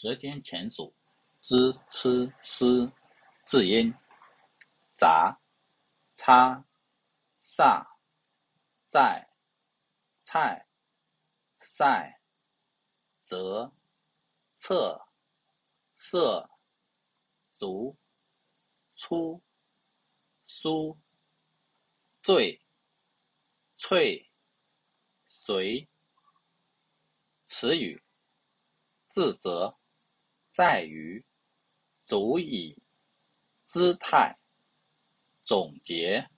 舌尖前属之、吃、思字音，杂、差、煞、在、菜、赛、则、侧、色、足、粗、苏、醉、翠、随。词语：自责。在于，足以，姿态，总结，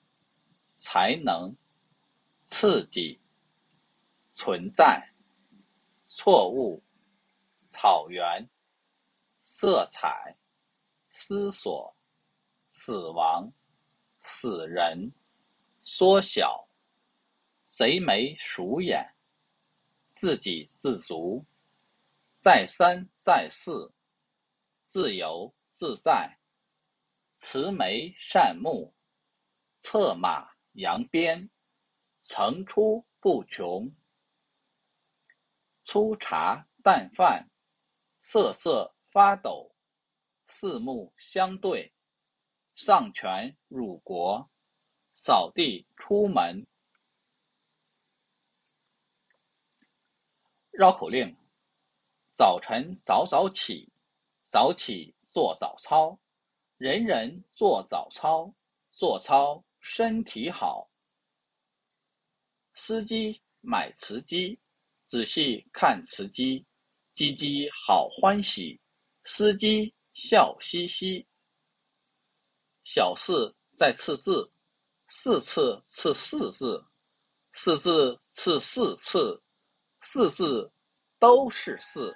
才能，刺激，存在，错误，草原，色彩，思索，死亡，死人，缩小，贼眉鼠眼，自给自足，再三再四。自由自在，慈眉善目，策马扬鞭，层出不穷，粗茶淡饭，瑟瑟发抖，四目相对，上权辱国，扫地出门。绕口令：早晨早早起。早起做早操，人人做早操，做操身体好。司机买瓷鸡，仔细看瓷鸡，鸡鸡好欢喜，司机笑嘻嘻。小四在刺字，四次刺四字，四字刺四次，四字都是四。